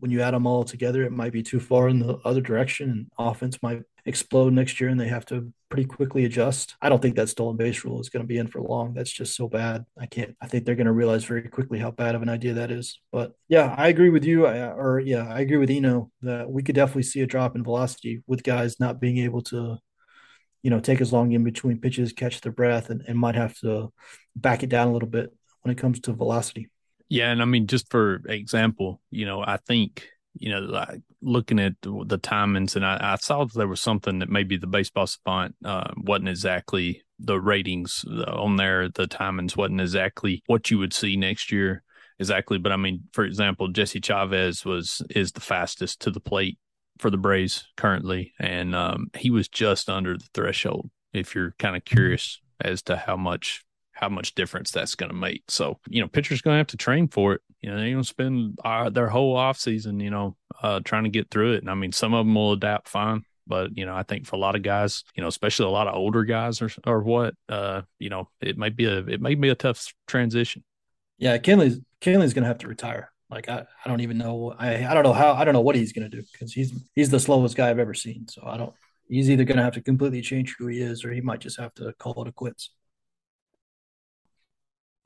S2: when you add them all together, it might be too far in the other direction, and offense might explode next year, and they have to pretty quickly adjust. I don't think that stolen base rule is going to be in for long. That's just so bad. I can't. I think they're going to realize very quickly how bad of an idea that is. But yeah, I agree with you. I, or yeah, I agree with Eno that we could definitely see a drop in velocity with guys not being able to you know, take as long in between pitches, catch their breath, and, and might have to back it down a little bit when it comes to velocity.
S1: Yeah, and I mean, just for example, you know, I think you know, like looking at the timings, and I, I saw there was something that maybe the baseball savant uh, wasn't exactly the ratings on there. The timings wasn't exactly what you would see next year exactly. But I mean, for example, Jesse Chavez was is the fastest to the plate for the Braves currently, and um, he was just under the threshold. If you're kind of curious as to how much how much difference that's going to make. So, you know, pitchers going to have to train for it. You know, they're going to spend uh, their whole off season, you know, uh, trying to get through it. And I mean, some of them will adapt fine, but you know, I think for a lot of guys, you know, especially a lot of older guys or or what, uh, you know, it might be a it might be a tough transition.
S2: Yeah, Kenley's Kenley's going to have to retire. Like I, I don't even know I, I don't know how I don't know what he's going to do because he's he's the slowest guy I've ever seen. So I don't. He's either going to have to completely change who he is, or he might just have to call it a quits.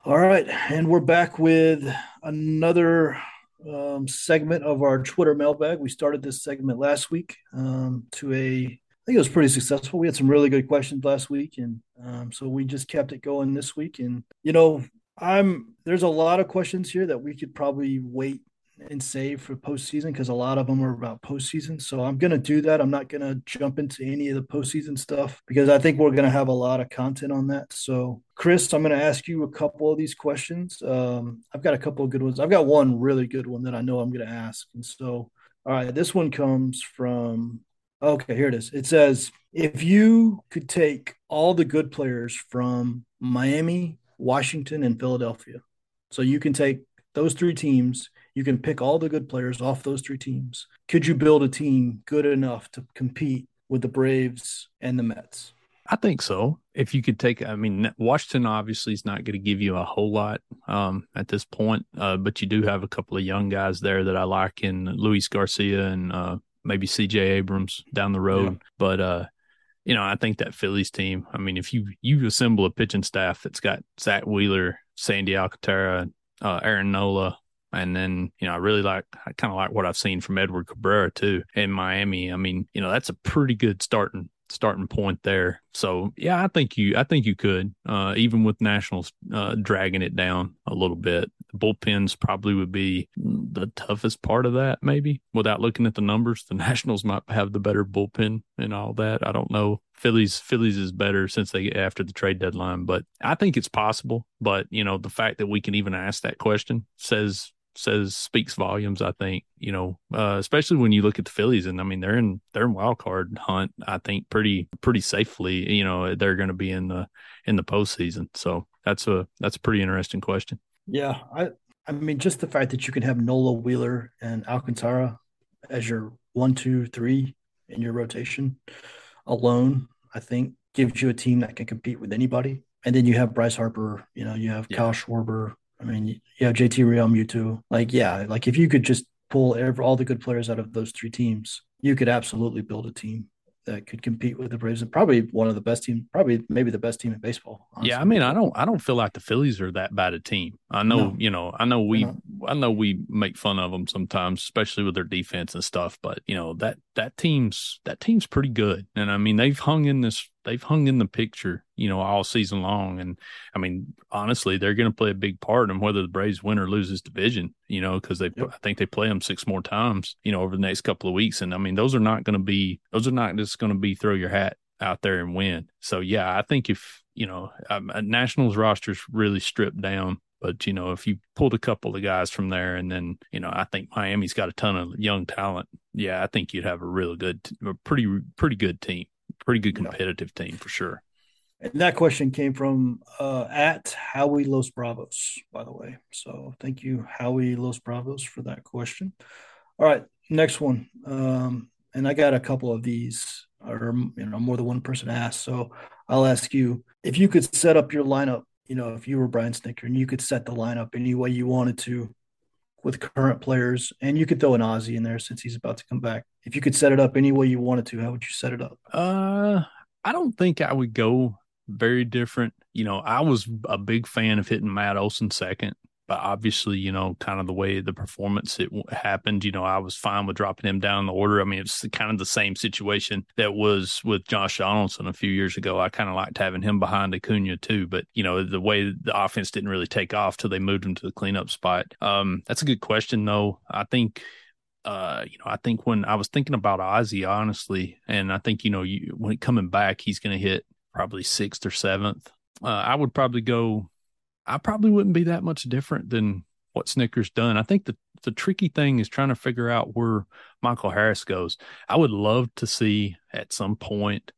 S2: All right, and we're back with another um, segment of our Twitter mailbag. We started this segment last week um, to a, I think it was pretty successful. We had some really good questions last week, and um, so we just kept it going this week. And you know, I'm there's a lot of questions here that we could probably wait and save for postseason because a lot of them are about postseason. So I'm going to do that. I'm not going to jump into any of the postseason stuff because I think we're going to have a lot of content on that. So, Kris, I'm going to ask you a couple of these questions. Um, I've got a couple of good ones. I've got one really good one that I know I'm going to ask. And so, all right, this one comes from, okay, here it is. It says, if you could take all the good players from Miami, Washington, and Philadelphia, so you can take those three teams, you can pick all the good players off those three teams. Could you build a team good enough to compete with the Braves and the Mets?
S1: I think so. If you could take, I mean, Washington obviously is not going to give you a whole lot um, at this point, uh, but you do have a couple of young guys there that I like in Luis Garcia and uh, maybe CJ Abrams down the road. Yeah. But, uh, you know, I think that Phillies team, I mean, if you, you assemble a pitching staff that's got Zack Wheeler, Sandy Alcantara, uh, Aaron Nola, and then, you know, I really like, I kind of like what I've seen from Edward Cabrera too in Miami. I mean, you know, that's a pretty good starting starting point there. So yeah, I think you I think you could, uh, even with Nationals uh, dragging it down a little bit. The bullpens probably would be the toughest part of that, maybe without looking at the numbers. The Nationals might have the better bullpen and all that. I don't know. Phillies Phillies is better since they after the trade deadline, but I think it's possible. But you know, the fact that we can even ask that question says says speaks volumes. I think you know, uh, especially when you look at the Phillies, and I mean they're in they're in wild card hunt. I think pretty pretty safely. You know, they're going to be in the in the postseason. So that's a that's a pretty interesting question.
S2: Yeah, I I mean just the fact that you can have Nola Wheeler and Alcantara as your one two three in your rotation alone, I think gives you a team that can compete with anybody. And then you have Bryce Harper, you know, you have yeah. Kyle Schwarber, I mean, you have JT Realmuto. Like, yeah, like if you could just pull every, all the good players out of those three teams, you could absolutely build a team that could compete with the Braves and probably one of the best teams, probably maybe the best team in baseball.
S1: Honestly. Yeah, I mean, I don't, I don't feel like the Phillies are that bad a team. I know, no. you know, I know we, I know we make fun of them sometimes, especially with their defense and stuff. But you know that that team's that team's pretty good, and I mean they've hung in this they've hung in the picture, you know, all season long. And I mean, honestly, they're going to play a big part in whether the Braves win or lose this division, you know, because they, yep. I think they play them six more times, you know, over the next couple of weeks. And I mean, those are not going to be, those are not just going to be throw your hat out there and win. So yeah, I think if, you know, um, Nationals roster's really stripped down. But you know, if you pulled a couple of guys from there, and then you know, I think Miami's got a ton of young talent. Yeah, I think you'd have a really good, a pretty, pretty good team pretty good competitive team for sure.
S2: And that question came from uh, at Howie Los Bravos, by the way. So thank you, Howie Los Bravos, for that question. All right, next one. Um, and I got a couple of these, or you know, more than one person asked. So I'll ask you if you could set up your lineup. You know, if you were Brian Snitker and you could set the lineup any way you wanted to, with current players, and you could throw an Ozzie in there since he's about to come back. If you could set it up any way you wanted to, how would you set it up?
S1: Uh, I don't think I would go very different. You know, I was a big fan of hitting Matt Olson second but obviously, you know, kind of the way the performance it happened, you know, I was fine with dropping him down the order. I mean, it's kind of the same situation that was with Josh Donaldson a few years ago. I kind of liked having him behind Acuna too, but you know, the way the offense didn't really take off till they moved him to the cleanup spot. Um, that's a good question though. I think uh, you know, I think when I was thinking about Ozzie, honestly, and I think, you know, you, when coming back, he's going to hit probably sixth or seventh. Uh, I would probably go I probably wouldn't be that much different than what Snitker's done. I think the the tricky thing is trying to figure out where Michael Harris goes. I would love to see at some point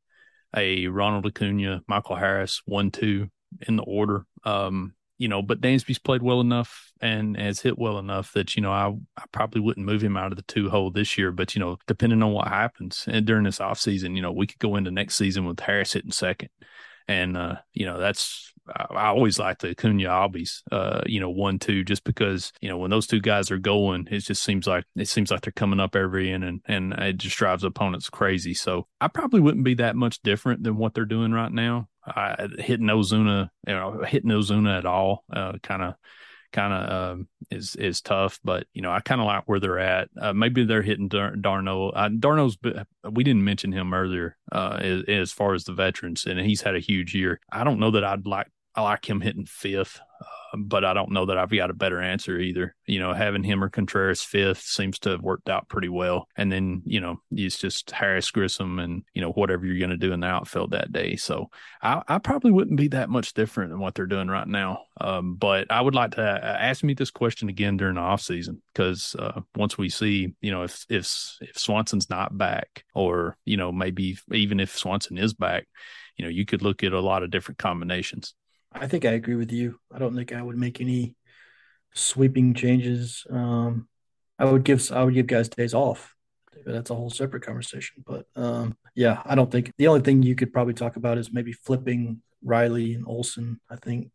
S1: a Ronald Acuna, Michael Harris, one two in the order. Um, you know, but Dansby's played well enough and has hit well enough that, you know, I, I probably wouldn't move him out of the two hole this year. But, you know, depending on what happens and during this offseason, you know, we could go into next season with Harris hitting second. And, uh, you know, that's I always like the Acuna Albies, uh, you know, one two, just because you know when those two guys are going, it just seems like it seems like they're coming up every inning, and and it just drives opponents crazy. So I probably wouldn't be that much different than what they're doing right now. I, hitting Ozuna, you know, hitting Ozuna at all, uh, kind of kind of um, is is tough. But you know, I kind of like where they're at. Uh, maybe they're hitting Dar- d'Arnaud. Uh, d'Arnaud's we didn't mention him earlier uh, as, as, far as the veterans, and he's had a huge year. I don't know that I'd like I like him hitting fifth, but I don't know that I've got a better answer either. You know, having him or Contreras fifth seems to have worked out pretty well. And then, you know, it's just Harris Grissom and, you know, whatever you're going to do in the outfield that day. So I, I, probably wouldn't be that much different than what they're doing right now. Um, but I would like to uh, ask me this question again during the off season because uh, once we see, you know, if, if, if Swanson's not back or, you know, maybe even if Swanson is back, you know, you could look at a lot of different combinations.
S2: I think I agree with you. I don't think I would make any sweeping changes. Um, I would give I would give guys days off. That's a whole separate conversation. But um, yeah, I don't think the only thing you could probably talk about is maybe flipping Riley and Olson. I think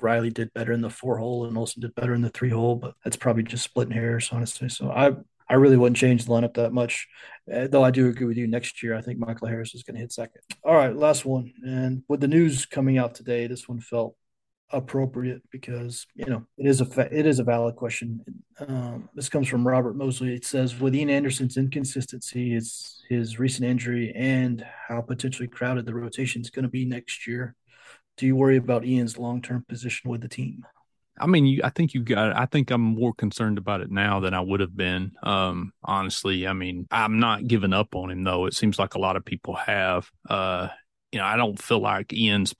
S2: Riley did better in the four hole and Olson did better in the three hole, but that's probably just splitting hairs, honestly. So I I really wouldn't change the lineup that much. Uh, though I do agree with you. Next year, I think Michael Harris is going to hit second. All right, last one. And with the news coming out today, this one felt appropriate because you know it is a fa- it is a valid question. Um, this comes from Robert Mosley. It says with Ian Anderson's inconsistency, his his recent injury, and how potentially crowded the rotation is going to be next year, do you worry about Ian's long term position with the team?
S1: I mean, you, I think you got. I think I'm more concerned about it now than I would have been. Um, honestly, I mean, I'm not giving up on him though. It seems like a lot of people have. Uh, you know, I don't feel like Ian's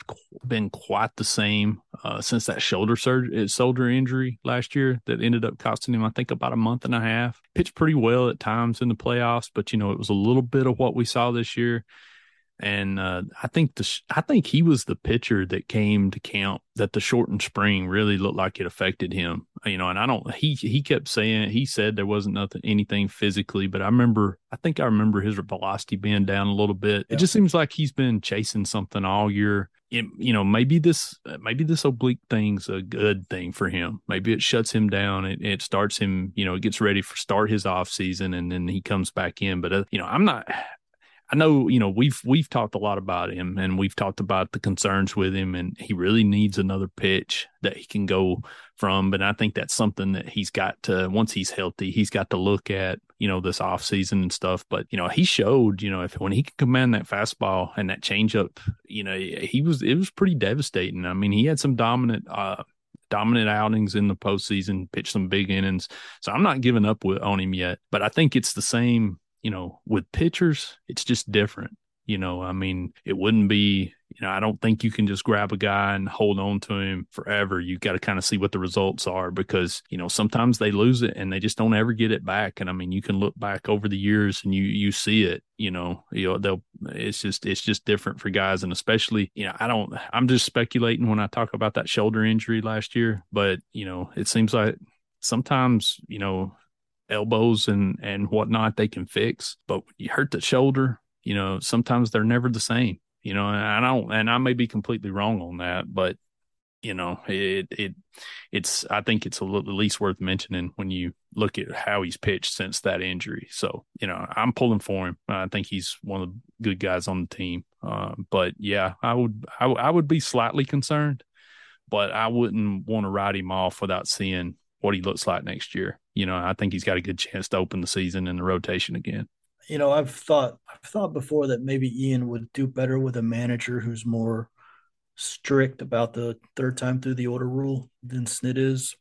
S1: been quite the same uh, since that shoulder surgery, shoulder injury last year that ended up costing him, I think, about a month and a half. Pitched pretty well at times in the playoffs, but you know, it was a little bit of what we saw this year. And uh, I think the I think he was the pitcher that came to camp that the shortened spring really looked like it affected him. You know, and I don't he he kept saying he said there wasn't nothing anything physically, but I remember I think I remember his velocity being down a little bit. Yeah. It just seems like he's been chasing something all year. It, you know, maybe this maybe this oblique thing's a good thing for him. Maybe it shuts him down. It, it starts him, you know, it gets ready for start his off season, and then he comes back in. But uh, you know, I'm not I know, you know, we've we've talked a lot about him and we've talked about the concerns with him and he really needs another pitch that he can go from. But I think that's something that he's got to once he's healthy, he's got to look at, you know, this off season and stuff. But, you know, he showed, you know, if when he can command that fastball and that changeup, you know, he was it was pretty devastating. I mean, he had some dominant uh dominant outings in the postseason, pitched some big innings. So I'm not giving up with, on him yet, but I think it's the same you know, with pitchers, it's just different. You know, I mean, it wouldn't be, you know, I don't think you can just grab a guy and hold on to him forever. You got to kind of see what the results are because, you know, sometimes they lose it and they just don't ever get it back. And I mean, you can look back over the years and you you see it, you know, you know, they'll it's just it's just different for guys and especially, you know, I don't I'm just speculating when I talk about that shoulder injury last year, but, you know, it seems like sometimes, you know, elbows and and whatnot they can fix. But you hurt the shoulder, you know, sometimes they're never the same. You know, and I don't, and I may be completely wrong on that, but you know, it it it's I think it's a little, at least worth mentioning when you look at how he's pitched since that injury. So you know, I'm pulling for him. I think he's one of the good guys on the team. Uh, but yeah, I would I, I would be slightly concerned, but I wouldn't want to write him off without seeing what he looks like next year. You know, I think he's got a good chance to open the season in the rotation again.
S2: You know, I've thought I've thought before that maybe Ian would do better with a manager who's more strict about the third time through the order rule than Snit is.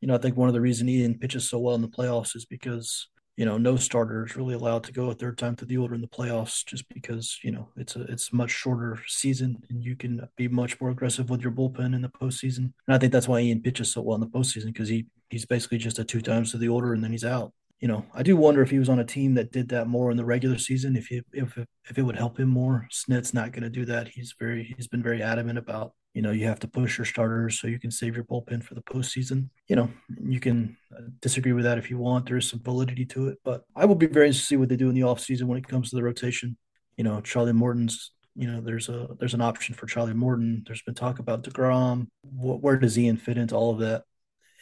S2: You know, I think one of the reasons Ian pitches so well in the playoffs is because you know no starter is really allowed to go a third time through the order in the playoffs just because you know it's a it's a much shorter season and you can be much more aggressive with your bullpen in the postseason. And I think that's why Ian pitches so well in the postseason because he he's basically just a two times to the order and then he's out you know, I do wonder if he was on a team that did that more in the regular season, if he, if if it would help him more. Snit's not going to do that. He's very he's been very adamant about you know you have to push your starters so you can save your bullpen for the postseason. You know, you can uh, disagree with that if you want. There is some validity to it, but I will be very interested to see what they do in the offseason when it comes to the rotation. You know, Charlie Morton's you know, there's a there's an option for Charlie Morton. There's been talk about deGrom. Where does Ian fit into all of that?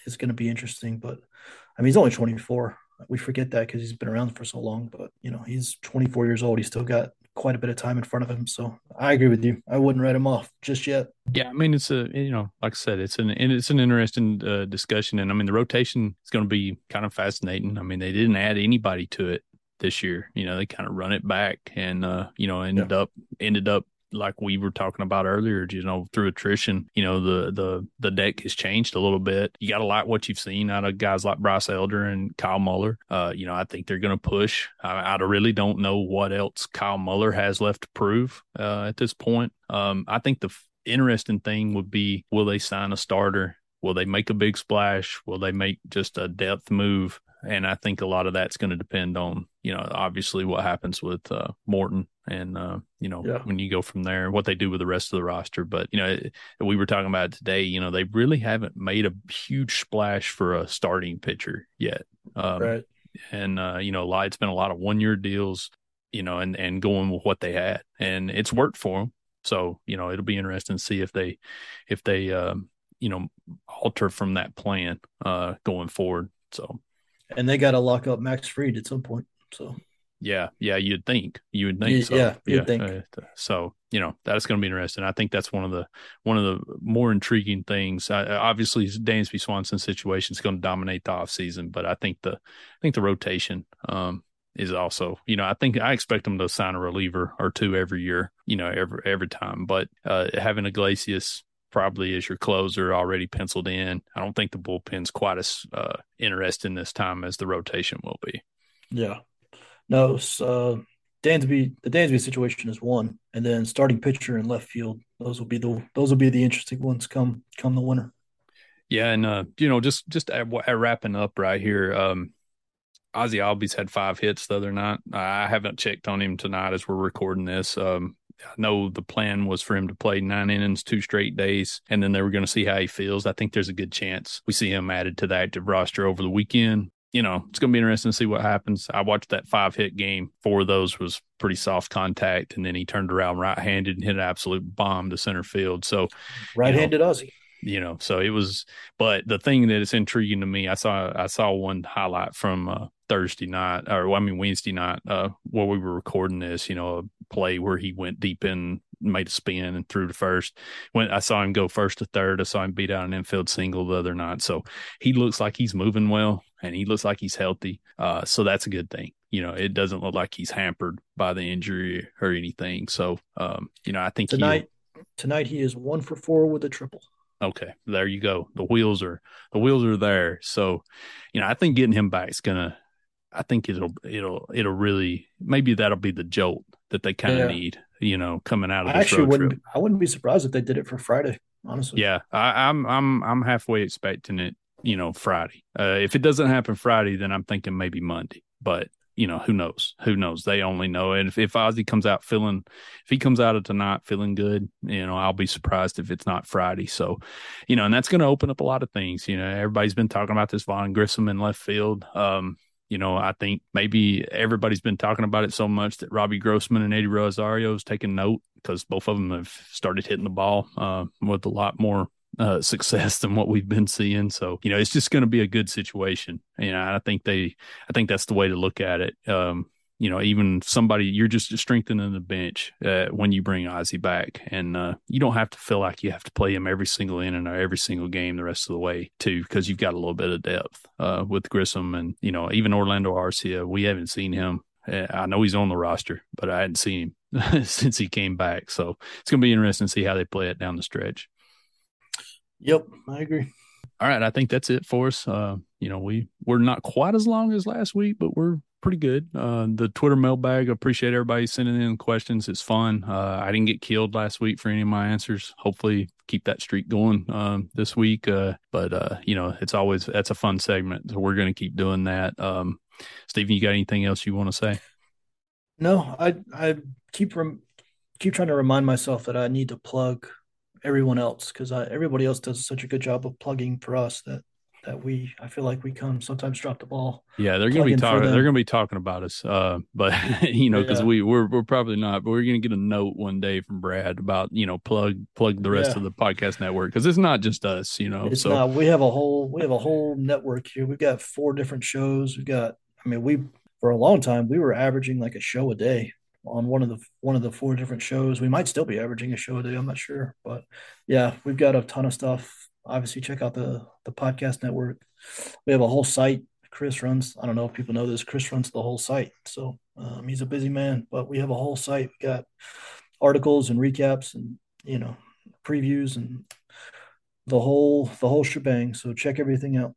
S2: It's going to be interesting, but I mean, he's only 24 we forget that because he's been around for so long. But you know, he's 24 years old. He's still got quite a bit of time in front of him. So I agree with you. I wouldn't write him off just yet.
S1: Yeah, I mean, it's a you know, like I said, it's an it's an interesting uh, discussion, and I mean, the rotation is going to be kind of fascinating. I mean, they didn't add anybody to it this year. You know, they kind of run it back, and uh, you know, ended yeah. up ended up like we were talking about earlier, you know, through attrition, you know, the the the deck has changed a little bit. You got to like what you've seen out of guys like Bryce Elder and Kyle Muller. Uh, you know, I think they're going to push. I, I, really don't know what else Kyle Muller has left to prove uh, at this point. Um, I think the f- interesting thing would be will they sign a starter? Will they make a big splash? Will they make just a depth move? And I think a lot of that's going to depend on you know obviously what happens with uh, Morton and uh, you know yeah. when you go from there what they do with the rest of the roster. But you know we were talking about today. You know they really haven't made a huge splash for a starting pitcher yet. Um, right. And uh, you know, it's been a lot of one year deals. You know, and and going with what they had, and it's worked for them. So you know, it'll be interesting to see if they if they um, you know alter from that plan uh, going forward. So
S2: and they got to lock up Max Fried at some point. So
S1: yeah, yeah, you'd think you would think
S2: yeah,
S1: so.
S2: Yeah, you'd yeah. think. Uh,
S1: so you know that's going to be interesting. I think that's one of the one of the more intriguing things. Uh, obviously, Dansby Swanson situation is going to dominate the offseason, but I think the I think the rotation um, is also you know I think I expect them to sign a reliever or two every year. You know every every time, but uh, having Iglesias probably as your closer already penciled in. I don't think the bullpen's quite as uh, interesting this time as the rotation will be.
S2: Yeah. No, uh, Dansby, the Dansby situation is one, and then starting pitcher in left field. Those will be the those will be the interesting ones come come the winter.
S1: Yeah, and uh, you know, just just at, at wrapping up right here. Um, Ozzie Albies had five hits the other night. I haven't checked on him tonight as we're recording this. Um, I know the plan was for him to play nine innings, two straight days, and then they were going to see how he feels. I think there's a good chance we see him added to the active roster over the weekend. You know, it's going to be interesting to see what happens. I watched that five hit game. Four of those was pretty soft contact, and then he turned around right handed and hit an absolute bomb to center field. So,
S2: right handed you know, Ozzie
S1: you know so it was but the thing that is intriguing to me i saw i saw one highlight from uh, thursday night or i mean wednesday night uh where we were recording this you know a play where he went deep in made a spin and threw to first when i saw him go first to third i saw him beat out an infield single the other night so he looks like he's moving well and he looks like he's healthy uh so that's a good thing you know it doesn't look like he's hampered by the injury or anything so um you know i think
S2: tonight tonight he is one for four with a triple
S1: Okay, there you go. The wheels are the wheels are there. So, you know, I think getting him back is gonna. I think it'll it'll it'll really maybe that'll be the jolt that they kind of yeah. need. You know, coming out of
S2: I actually wouldn't. Trip. I wouldn't be surprised if they did it for Friday. Honestly,
S1: yeah, I, I'm I'm I'm halfway expecting it. You know, Friday. Uh, if it doesn't happen Friday, then I'm thinking maybe Monday. But you know, who knows? Who knows? They only know. And if, if Ozzie comes out feeling, if he comes out of tonight feeling good, you know, I'll be surprised if it's not Friday. So, you know, and that's going to open up a lot of things. You know, everybody's been talking about this Vaughn Grissom in left field. Um, you know, I think maybe everybody's been talking about it so much that Robbie Grossman and Eddie Rosario is taking note because both of them have started hitting the ball uh, with a lot more uh, success than what we've been seeing. So you know, it's just going to be a good situation. You know, I think they, I think that's the way to look at it. Um, you know, even somebody you're just strengthening the bench uh, when you bring Ozzie back, and uh, you don't have to feel like you have to play him every single inning or every single game the rest of the way too, because you've got a little bit of depth uh, with Grissom and you know even Orlando Arcia. We haven't seen him. Uh, I know he's on the roster, but I hadn't seen him since he came back. So it's going to be interesting to see how they play it down the stretch.
S2: Yep, I agree.
S1: All right, I think that's it for us. Uh, you know, we we're not quite as long as last week, but we're pretty good. Uh, the Twitter mailbag, appreciate everybody sending in questions. It's fun. Uh, I didn't get killed last week for any of my answers. Hopefully, keep that streak going um, this week. Uh, but uh, you know, it's always that's a fun segment, so we're going to keep doing that. Um, Stephen, you got anything else you want to say?
S2: No, I I keep rem- keep trying to remind myself that I need to plug everyone else because everybody else does such a good job of plugging for us that that we I feel like we come sometimes drop the ball.
S1: Yeah, they're gonna be talking. They're gonna be talking about us. Uh, but you know, because yeah. we we're we're probably not. But we're gonna get a note one day from Brad about you know plug plug the rest yeah. of the podcast network because it's not just us. You know,
S2: it's so not, we have a whole we have a whole network here. We've got four different shows. We've got. I mean, we for a long time we were averaging like a show a day on one of the one of the four different shows. We might still be averaging a show a day. I'm not sure, but yeah, we've got a ton of stuff obviously check out the the podcast network. We have a whole site. Kris runs. I don't know if people know this. Kris runs the whole site, so um, he's a busy man. But we have a whole site. We got articles and recaps, and you know, previews and the whole the whole shebang. So check everything out.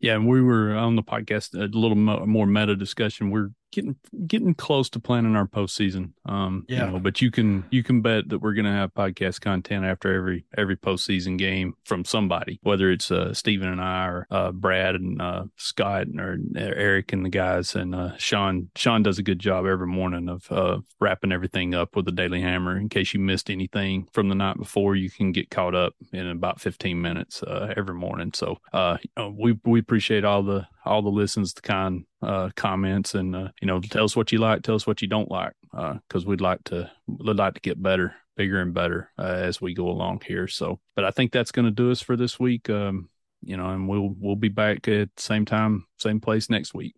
S1: Yeah, and we were on the podcast a little more meta discussion. We're getting getting close to planning our postseason. Um, yeah. You know, but you can you can bet that we're going to have podcast content after every every postseason game from somebody, whether it's uh, Stephen and I or uh, Brad and uh, Scott or Eric and the guys and uh, Sean. Sean does a good job every morning of uh, wrapping everything up with the Daily Hammer. In case you missed anything from the night before, you can get caught up in about 15 minutes uh, every morning. So you know, we we appreciate all the all the listens, the kind uh, comments, and uh, you know, tell us what you like, tell us what you don't like, because uh, we'd like to we'd like to get better, bigger and better uh, as we go along here. So, but I think that's going to do us for this week. Um, you know, and we'll we'll be back at same time, same place next week.